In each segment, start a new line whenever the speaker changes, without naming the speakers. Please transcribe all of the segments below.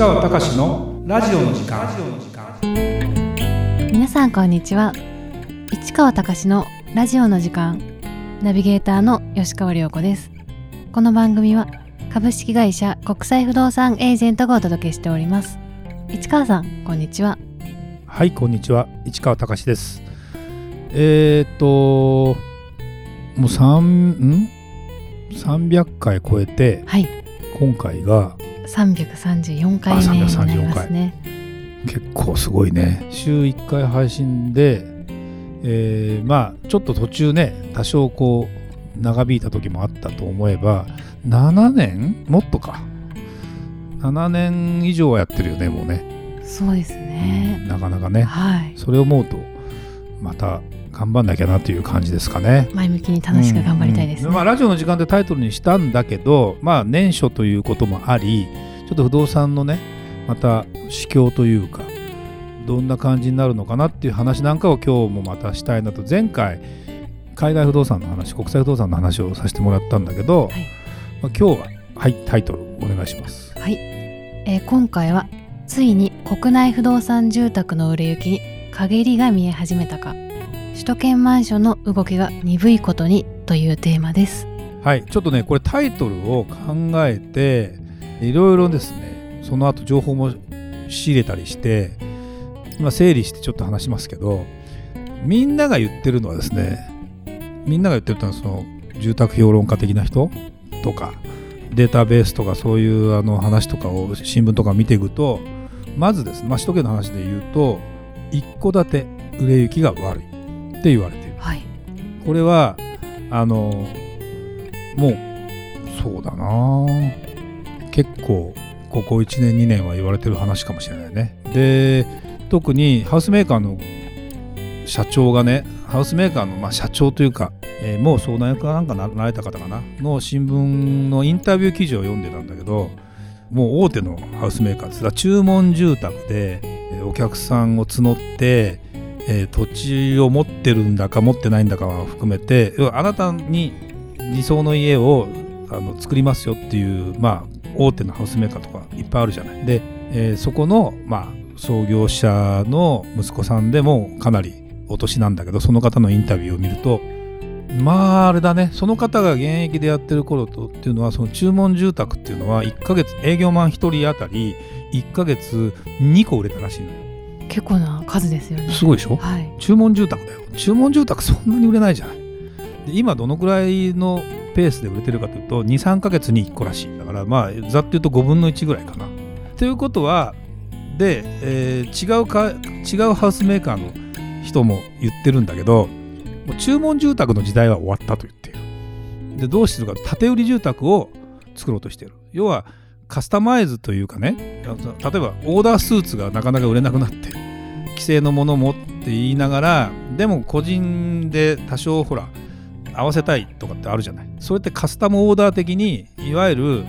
川隆のラジオの時間。
皆さんこんにちは。市川隆のラジオの時間。ナビゲーターの吉川良子です。この番組は株式会社国際不動産エージェントがお届けしております。市川さんこんにちは。
はいこんにちは。市川隆です。えー、っともう3ん？300回超えて
はい。
今回が
334回目になりますね。
結構すごいね。週1回配信で、えーまあちょっと途中ね多少こう長引いた時もあったと思えば7年？もっとか。7年以上はやってるよねもうね。
そうですね。
なかなかね。
はい。
それを思うとまた頑張んなきゃなという感じですかね。
前向きに楽しく頑張りたいですね、
うん。まあ、ラジオの時間でタイトルにしたんだけど、まあ、年初ということもありちょっと不動産のねまた市況というかどんな感じになるのかなっていう話なんかを今日もまたしたいなと。前回海外不動産の話国際不動産の話をさせてもらったんだけど、
はい。
まあ、今日ははいタイトルお願いします。
はい、えー今回はついに国内不動産住宅の売れ行きに陰りが見え始めたか首都圏マンションの動きが鈍いことにというテーマです。
はい、ちょっとねこれタイトルを考えていろいろですねその後情報も仕入れたりして今整理してちょっと話しますけどみんなが言ってるのはですねみんなが言ってるのはその住宅評論家的な人とかデータベースとかそういうあの話とかを新聞とか見ていくとまずですね、まあ、首都圏の話で言うと一戸建て売れ行きが悪い。って言われている。
はい。
これはあのもうそうだな。結構ここ1年2年は言われてる話かもしれないね。で特にハウスメーカーの社長がねハウスメーカーの、まあ、社長というか、えーもう相談役かなんかなられた方かな。の新聞のインタビュー記事を読んでたんだけどもう大手のハウスメーカーです。が注文住宅でえーお客さんを募ってえー土地を持ってるんだか持ってないんだかは含めてあなたに理想の家をあの作りますよっていう、まあ、大手のハウスメーカーとかいっぱいあるじゃない。で、えーそこの、まあ、創業者の息子さんでもかなりお年なんだけどその方のインタビューを見るとまああれだねその方が現役でやってる頃とっていうのはその注文住宅っていうのは1ヶ月営業マン1人当たり1ヶ月2個売れたらしいのよ。
結構な数ですよね。
すごいでしょ？
はい。
注文住宅だよ。注文住宅そんなに売れないじゃない。で今どのくらいのペースで売れてるかというと23ヶ月に1個らしいだからまあざっと言うと5分の1ぐらいかな。ということはで、えー違うか違うハウスメーカーの人も言ってるんだけどもう注文住宅の時代は終わったと言っている。でどうしてるかと建て売り住宅を作ろうとしている。要はカスタマイズというかね例えばオーダースーツがなかなか売れなくなって既製のものを持って言いながらでも個人で多少ほら合わせたいとかってあるじゃない。そうやってカスタムオーダー的にいわゆる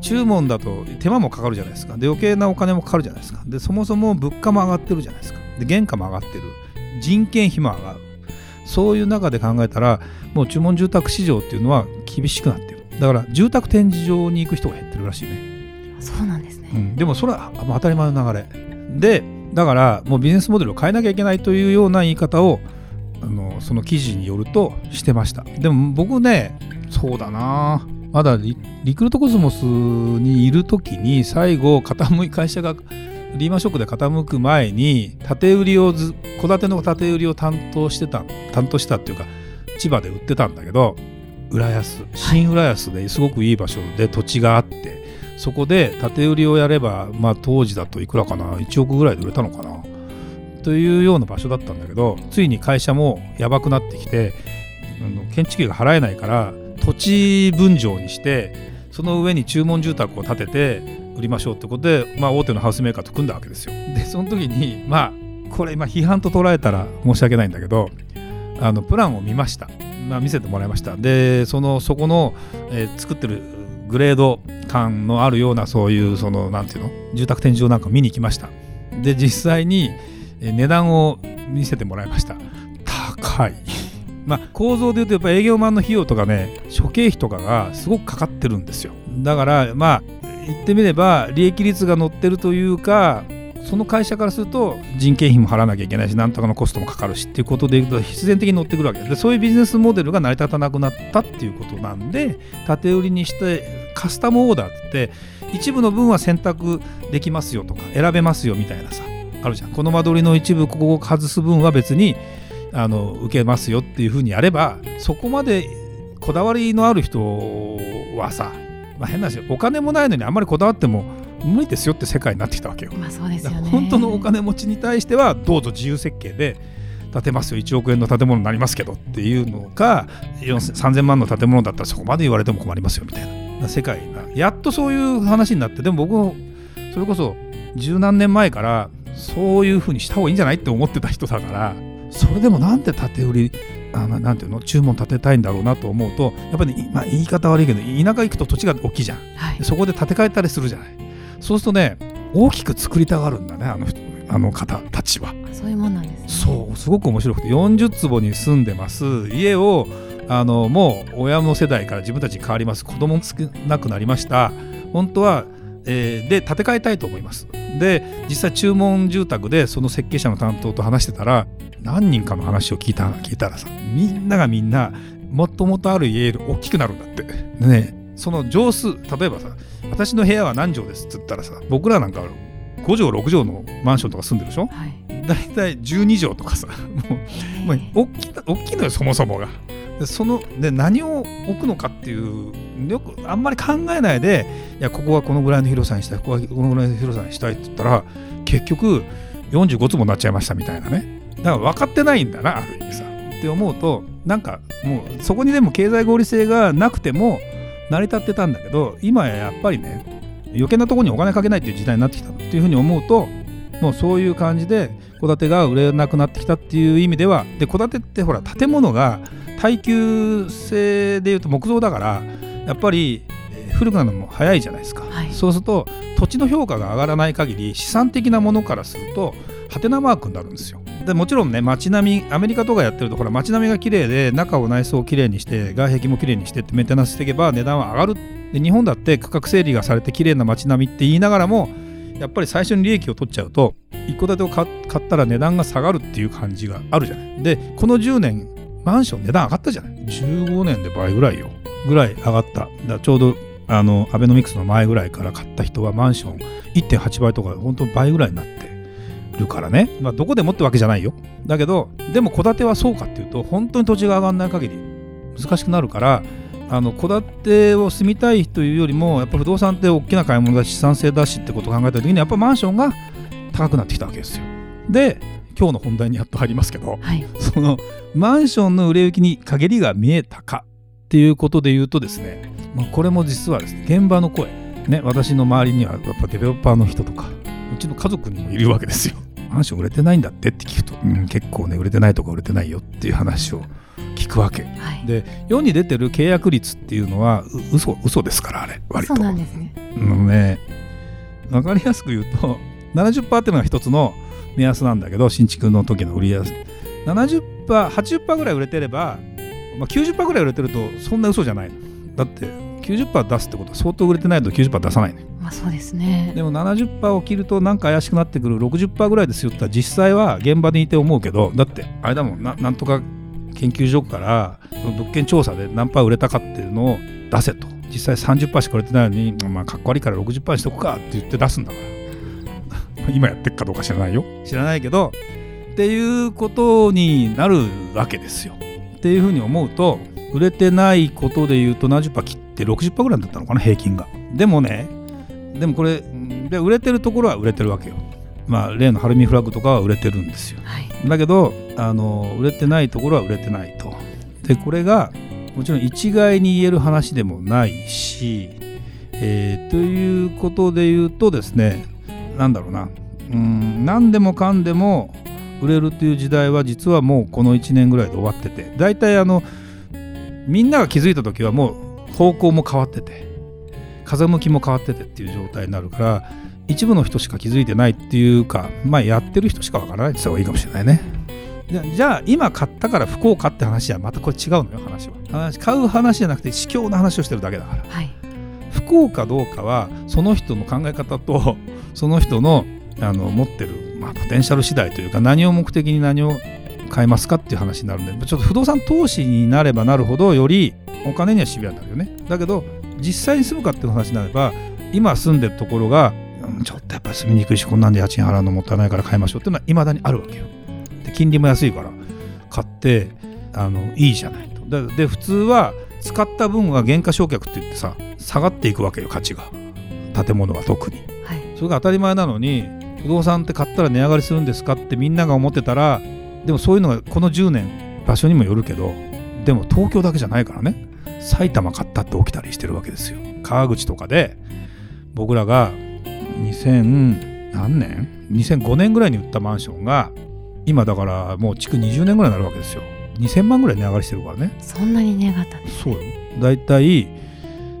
注文だと手間もかかるじゃないですか。で余計なお金もかかるじゃないですか。でそもそも物価も上がってるじゃないですか。で原価も上がってる。人件費も上がる。そういう中で考えたらもう注文住宅市場っていうのは厳しくなってる。だから住宅展示場に行く人が減ってるらしいね。
そうなんですね、
うん、でもそれは当たり前の流れ。でだからもうビジネスモデルを変えなきゃいけないというような言い方をあのその記事によるとしてました。でも僕ねそうだな。まだリリクルートコスモスにいる時に最後傾い会社がリーマンショックで傾く前に建て売りをず戸建ての建て売りを担当してた担当したっていうか千葉で売ってたんだけど浦安新浦安ですごくいい場所で土地があってそこで建て売りをやれば、まあ、当時だといくらかな1億ぐらいで売れたのかなというような場所だったんだけどついに会社もやばくなってきてあの建築費が払えないから土地分譲にしてその上に注文住宅を建てて売りましょうってことで、まあ、大手のハウスメーカーと組んだわけですよ。でその時にまあこれ今批判と捉えたら申し訳ないんだけどあのプランを見ました、まあ、見せてもらいました。でそのそこの、えー作ってるグレード感のあるようなそういうそのなんていうの？住宅展示場なんか見に行きました。で実際にえー値段を見せてもらいました。高い。まあ構造でいうとやっぱ営業マンの費用とかね諸経費とかがすごくかかってるんですよ。だからまあ言ってみれば利益率が乗ってるというかその会社からすると人件費も払わなきゃいけないしなんとかのコストもかかるしっていうことでいうと必然的に乗ってくるわけ。でそういうビジネスモデルが成り立たなくなったっていうことなんで縦売りにしてカスタムオーダーって一部の分は選択できますよとか選べますよみたいなさあるじゃん。この間取りの一部ここを外す分は別にあの受けますよっていうふうにやればそこまでこだわりのある人はさ、まあ、変な話お金もないのにあんまりこだわっても無理ですよって世界になってきたわけよ。
まあそうですよね。
本当のお金持ちに対してはどうぞ自由設計で建てますよ。1億円の建物になりますけどっていうのか3000万の建物だったらそこまで言われても困りますよみたいな。世界がやっとそういう話になってでも僕もそれこそ十何年前からそういうふうにした方がいいんじゃないって思ってた人だからそれでもなんで建て売りあのなんていうの注文立てたいんだろうなと思うとやっぱり、まあ、言い方悪いけど田舎行くと土地が大きいじゃん、はい、そこで建て替えたりするじゃないそうするとね大きく作りたがるんだねあのあの方たちは。
そういうもんなんです、ね、
そうすごく面白くて40坪に住んでます。家をあのもう親の世代から自分たちに変わります。子供も少なくなりました。本当は、えー、で建て替えたいと思います。で実際注文住宅でその設計者の担当と話してたら何人かの話を聞いた聞いたらさみんながみんなもともとある家より大きくなるんだって。ねその畳数例えばさ私の部屋は何畳ですっつったらさ僕らなんか5畳6畳のマンションとか住んでるでしょ、はい、だいたい12畳とかさもう、まあ、大き大きいのよそもそもが。でそので何を置くのかっていうよくあんまり考えないでいやここはこのぐらいの広さにしたいここはこのぐらいの広さにしたいって言ったら結局45坪になっちゃいましたみたいなね。だから分かってないんだなある意味さ。って思うとなんかもうそこにでも経済合理性がなくても成り立ってたんだけど今ややっぱりね余計なところにお金かけないっていう時代になってきたっていうふうに思うともうそういう感じで戸建てが売れなくなってきたっていう意味ではで戸建てってほら建物が耐久性でいうと木造だからやっぱり古くなるのも早いじゃないですか、はい、そうすると土地の評価が上がらない限り資産的なものからするとハテナマークになるんですよでもちろんね街並みアメリカとかやってるとほら街並みが綺麗で中を内装を綺麗にして外壁も綺麗にしてってメンテナンスしていけば値段は上がる。で日本だって価格整理がされて綺麗な街並みって言いながらもやっぱり最初に利益を取っちゃうと一戸建てを買ったら値段が下がるっていう感じがあるじゃない。でこの10年マンション値段上がったじゃない。15年で倍ぐらいよ。ぐらい上がった。だちょうどあのアベノミクスの前ぐらいから買った人はマンション1.8倍とか本当倍ぐらいになって。るからね、まあ、どこでもってわけじゃないよ。だけどでも戸建てはそうかっていうと本当に土地が上がらない限り難しくなるからあの戸建てを住みたいというよりもやっぱ不動産って大きな買い物だし資産性だしってことを考えた時にやっぱマンションが高くなってきたわけですよ。で今日の本題にやっと入りますけど、はい、そのマンションの売れ行きに陰りが見えたかっていうことで言うとですね、まあ、これも実はですね現場の声。ね私の周りにはやっぱデベロッパーの人とかうちの家族にもいるわけですよマンション売れてないんだってって聞くと、うん、結構ね売れてないとか売れてないよっていう話を聞くわけ、はい、で世に出てる契約率っていうのは嘘嘘ですからあれ割と。
そうなんですね,、
うんね分かりやすく言うと70%っていうのが一つの目安なんだけど新築の時の売りやす 70%80% ぐらい売れてれば、まあ、90%ぐらい売れてるとそんな嘘じゃないだって90%出すってことは相当売れてないと90%出さないね。
まあそうですね。
でも70%を切るとなんか怪しくなってくる60%ぐらいですよって実際は現場にいて思うけどだってあれだもんななんとか研究所からその物件調査で何パー売れたかっていうのを出せと。実際30%しか売れてないのに、まあ、かっこ悪いから60%にしとくかって言って出すんだから。今やってるかどうか知らないよ。知らないけどっていうことになるわけですよ。っていうふうに思うと売れてないことで言うと70%切って60%ぐらいだったのかな平均が。でもねでもこれで売れてるところは売れてるわけよ。まあ例のハルミフラッグとかは売れてるんですよ、はい、だけどあの売れてないところは売れてないと。でこれがもちろん一概に言える話でもないし、えー、ということで言うとですねなんだろうな。うん何でもかんでも売れるっていう時代は実はもうこの1年ぐらいで終わってて。大体あのみんなが気づいた時はもう方向も変わってて風向きも変わっててっていう状態になるから一部の人しか気づいてないっていうかまあやってる人しかわからないって言った方がいいかもしれないね。じゃあ今買ったから不幸かって話はまたこれ違うのよ話は。話買う話じゃなくて市況の話をしてるだけだから、はい、不幸かどうかはその人の考え方とその人のあの持ってる、まあ、ポテンシャル次第というか何を目的に何を買いますかっていう話になるんでちょっと不動産投資になればなるほどよりお金にはシビアになるよね。だけど実際に住むかっていう話になれば今住んでるところがちょっとやっぱり住みにくいしこんなんで家賃払うのもったいないから買いましょうっていうのはいまだにあるわけよ。で金利も安いから買ってあのいいじゃないと。で普通は使った分は減価償却って言ってさ下がっていくわけよ価値が。建物は特に、はい、それが当たり前なのに不動産って買ったら値上がりするんですかってみんなが思ってたらでもそういうのがこの10年場所にもよるけどでも東京だけじゃないからね。埼玉買ったって起きたりしてるわけですよ。川口とかで僕らが2000何年 ?2005 年ぐらいに売ったマンションが今だからもう築20年ぐらいになるわけですよ。2000万ぐらい値上がりしてるからね。
そんなに値上がったんです
そうよ。だいたい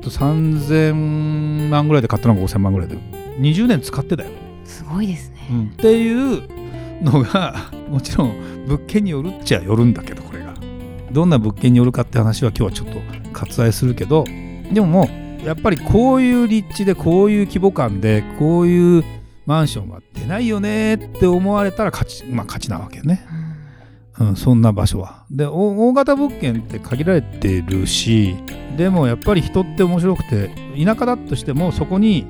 3000万ぐらいで買ったのが5000万ぐらいで。20年使ってたよ。
すごいですね、
うん、っていうのがもちろん物件によるっちゃよるんだけどこれがどんな物件によるかって話は今日はちょっと割愛するけどでももうやっぱりこういう立地でこういう規模感でこういうマンションは出ないよねって思われたら勝ち,、まあ、勝ちなわけね、うん、そんな場所は。で大型物件って限られてるしでもやっぱり人って面白くて田舎だとしてもそこに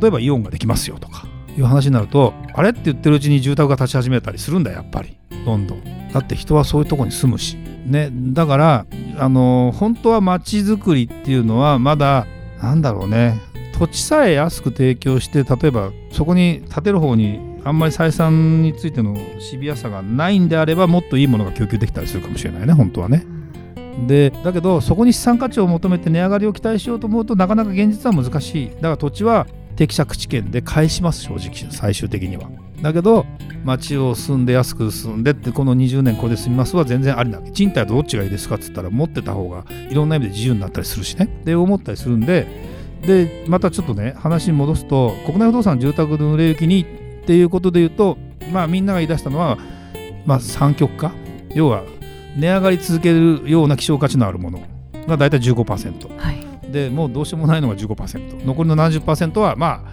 例えばイオンができますよとかいう話になるとあれって言ってるうちに住宅が建ち始めたりするんだやっぱりどんどん。だって人はそういうとこに住むし。ね、だからあの本当は街づくりっていうのはまだなんだろうね土地さえ安く提供して例えばそこに建てる方にあんまり採算についてのシビアさがないんであればもっといいものが供給できたりするかもしれないね本当はね。でだけどそこに資産価値を求めて値上がりを期待しようと思うとなかなか現実は難しいだから土地は適借地権で返します正直最終的には。だけど町を住んで安く住んでってこの20年これで住みますは全然ありなわけ。賃貸どっちがいいですかっつったら持ってた方がいろんな意味で自由になったりするしね。で思ったりするんで。でまたちょっとね話に戻すと国内不動産住宅の売れ行きにっていうことで言うとまあみんなが言い出したのはまあ三極化。要は値上がり続けるような希少価値のあるものが大体15%、はい、でもうどうしようもないのが15%残りの70%はまあ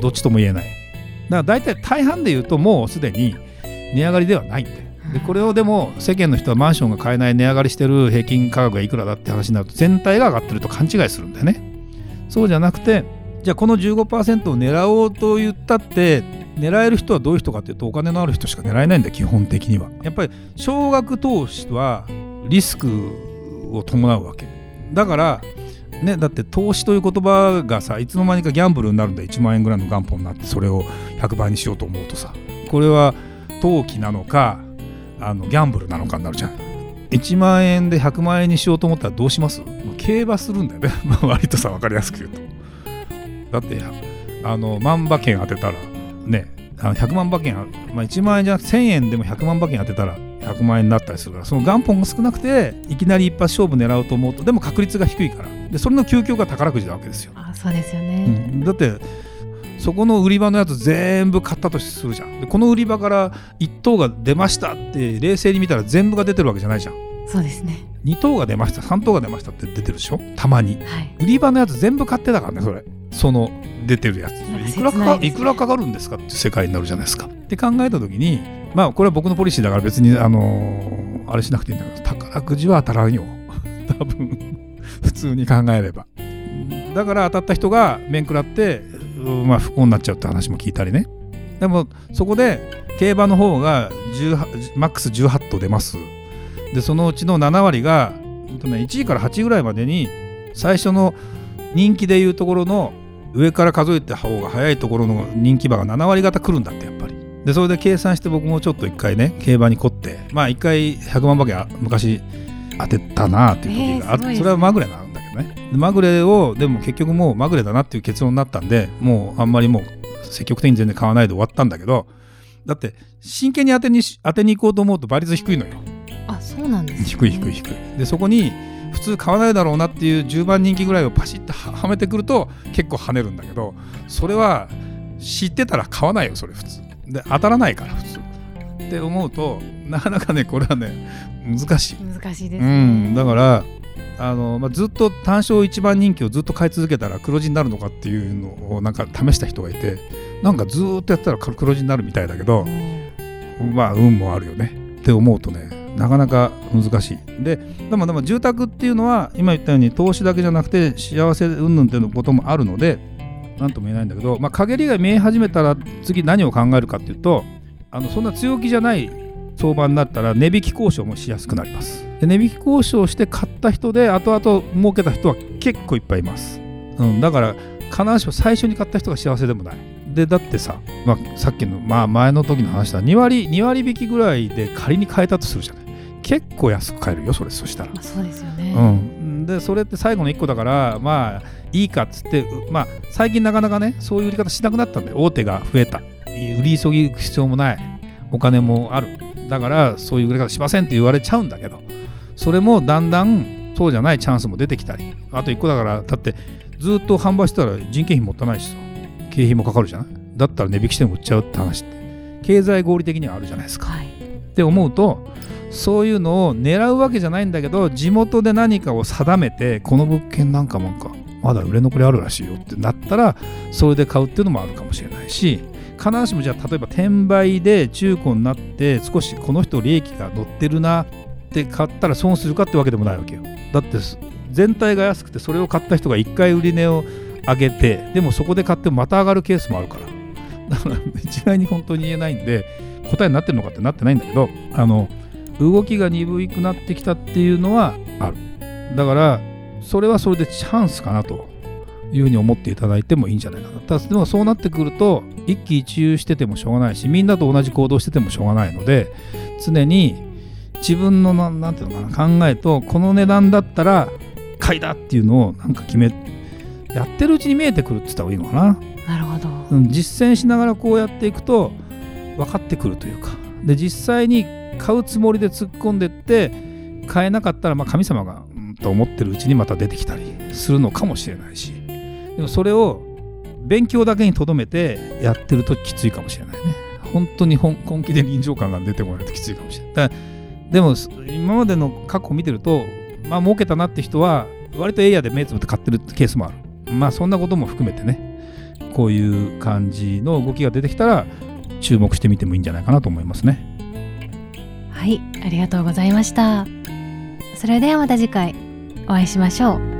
どっちとも言えない。だから大体大半で言うともうすでに値上がりではないんででこれをでも世間の人はマンションが買えない値上がりしてる平均価格がいくらだって話になると全体が上がってると勘違いするんだよね。そうじゃなくてじゃあこの15%を狙おうと言ったって狙える人はどういう人かっていうとお金のある人しか狙えないんだ基本的には。やっぱり少額投資はリスクを伴うわけ。だからね、だって投資という言葉がさいつの間にかギャンブルになるんだ1万円ぐらいの元本になってそれを100倍にしようと思うとさ。これは投機なのかあのギャンブルなのかになるじゃん。1万円で100万円にしようと思ったらどうします？競馬するんだよね。割とさ分かりやすく言うと。だってあの万馬券当てたらねあの100万馬券、まあ、1万円じゃなくて1000円でも100万馬券当てたら100万円になったりするからその元本が少なくていきなり一発勝負狙うと思うとでも確率が低いから。でそれの究極が宝くじなわけですよ。
あそうですよね、
うん、だってそこの売り場のやつ全部買ったとするじゃん。でこの売り場から1等が出ましたって冷静に見たら全部が出てるわけじゃないじゃん
そうですね。
2等が出ました。3等が出ましたって出てるでしょ？たまに、はい、売り場のやつ全部買ってたからねそれ。その出てるやつ。いくらか、ね、いくらかかるんですかって世界になるじゃないですか。って考えた時にまあこれは僕のポリシーだから別にあのー、あれしなくていいんだけど宝くじは当たらんよ。多分。普通に考えれば。だから当たった人が面食らってまあ、不幸になっちゃうって話も聞いたりね。でもそこで競馬の方がマックス18頭出ますでそのうちの7割が1位から8位ぐらいまでに最初の人気でいうところの上から数えた方が早いところの人気馬が7割方来るんだってやっぱり。でそれで計算して僕もちょっと一回ね競馬に凝ってまあ一回100万馬券昔当てたなっていう時があって、えー、それはまぐれなね。まぐれをでも結局もうまぐれだなっていう結論になったんでもうあんまりもう積極的に全然買わないで終わったんだけどだって真剣に当てに当てに行こうと思うと倍率低いのよ
あそうなんです、ね、
低い低い低い。でそこに普通買わないだろうなっていう10番人気ぐらいをパシッとはめてくると結構跳ねるんだけどそれは知ってたら買わないよそれ普通。で当たらないから普通。って思うとなかなかねこれはね難しい。
難しいです、
ね、うん、だからあの、まあ、ずっと単勝一番人気をずっと買い続けたら黒字になるのかっていうのをなんか試した人がいてなんかずっとやったら黒字になるみたいだけどまあ運もあるよね。って思うとねなかなか難しい。ででもでも住宅っていうのは今言ったように投資だけじゃなくて幸せ云々っていうこともあるので何とも言えないんだけど、まあ、陰りが見え始めたら次何を考えるかっていうとあのそんな強気じゃない相場になったら値引き交渉もしやすくなります。で値引き交渉して買った人で後々儲けた人は結構いっぱいいます、うん、だから必ずしも最初に買った人が幸せでもない。でだってさ、まあ、さっきの、まあ、前の時の話だ。2割2割引きぐらいで仮に買えたとするじゃない。結構安く買えるよそれ。そしたら、まあ、
そうですよね、
うん、でそれって最後の1個だからまあいいかっつってまあ最近なかなかねそういう売り方しなくなったんで大手が増えた。売り急ぎ必要もない。お金もある。だからそういう売り方しませんって言われちゃうんだけど。それもだんだんそうじゃないチャンスも出てきたり。あと1個だからだってずっと販売してたら人件費もったいないしさ経費もかかるじゃない？だったら値引きしても売っちゃうって話って。経済合理的にはあるじゃないですか、はい、って思うとそういうのを狙うわけじゃないんだけど地元で何かを定めてこの物件なんかなんかまだ売れ残りあるらしいよってなったらそれで買うっていうのもあるかもしれないし必ずしもじゃあ例えば転売で中古になって少しこの人利益が乗ってるなって買ったら損するかってわけでもないわけよ。だって全体が安くてそれを買った人が1回売り値を上げてでもそこで買ってまた上がるケースもあるから。だから一概に本当に言えないんで答えになってるのかってなってないんだけどあの動きが鈍くなってきたっていうのはある。だからそれはそれでチャンスかなというふうに思っていただいてもいいんじゃないかな。ただでもそうなってくると一喜一憂しててもしょうがないしみんなと同じ行動しててもしょうがないので常に自分の何ていうのかな考えとこの値段だったら買いだっていうのをなんか決めやってるうちに見えてくるって言った方がいいのかな。
なるほど、
うん、実践しながらこうやっていくと分かってくるというか。で実際に買うつもりで突っ込んでって買えなかったらまあ神様がうんと思ってるうちにまた出てきたりするのかもしれないし。でもそれを勉強だけにとどめてやってるときついかもしれないね。本当に本気で臨場感が出てこないときついかもしれない。でも今までの過去を見てるとまあ儲けたなって人は割とエイヤで目つぶって買ってるケースもあるまあそんなことも含めてねこういう感じの動きが出てきたら注目してみてもいいんじゃないかなと思いますね。
はいありがとうございました。それではまた次回お会いしましょう。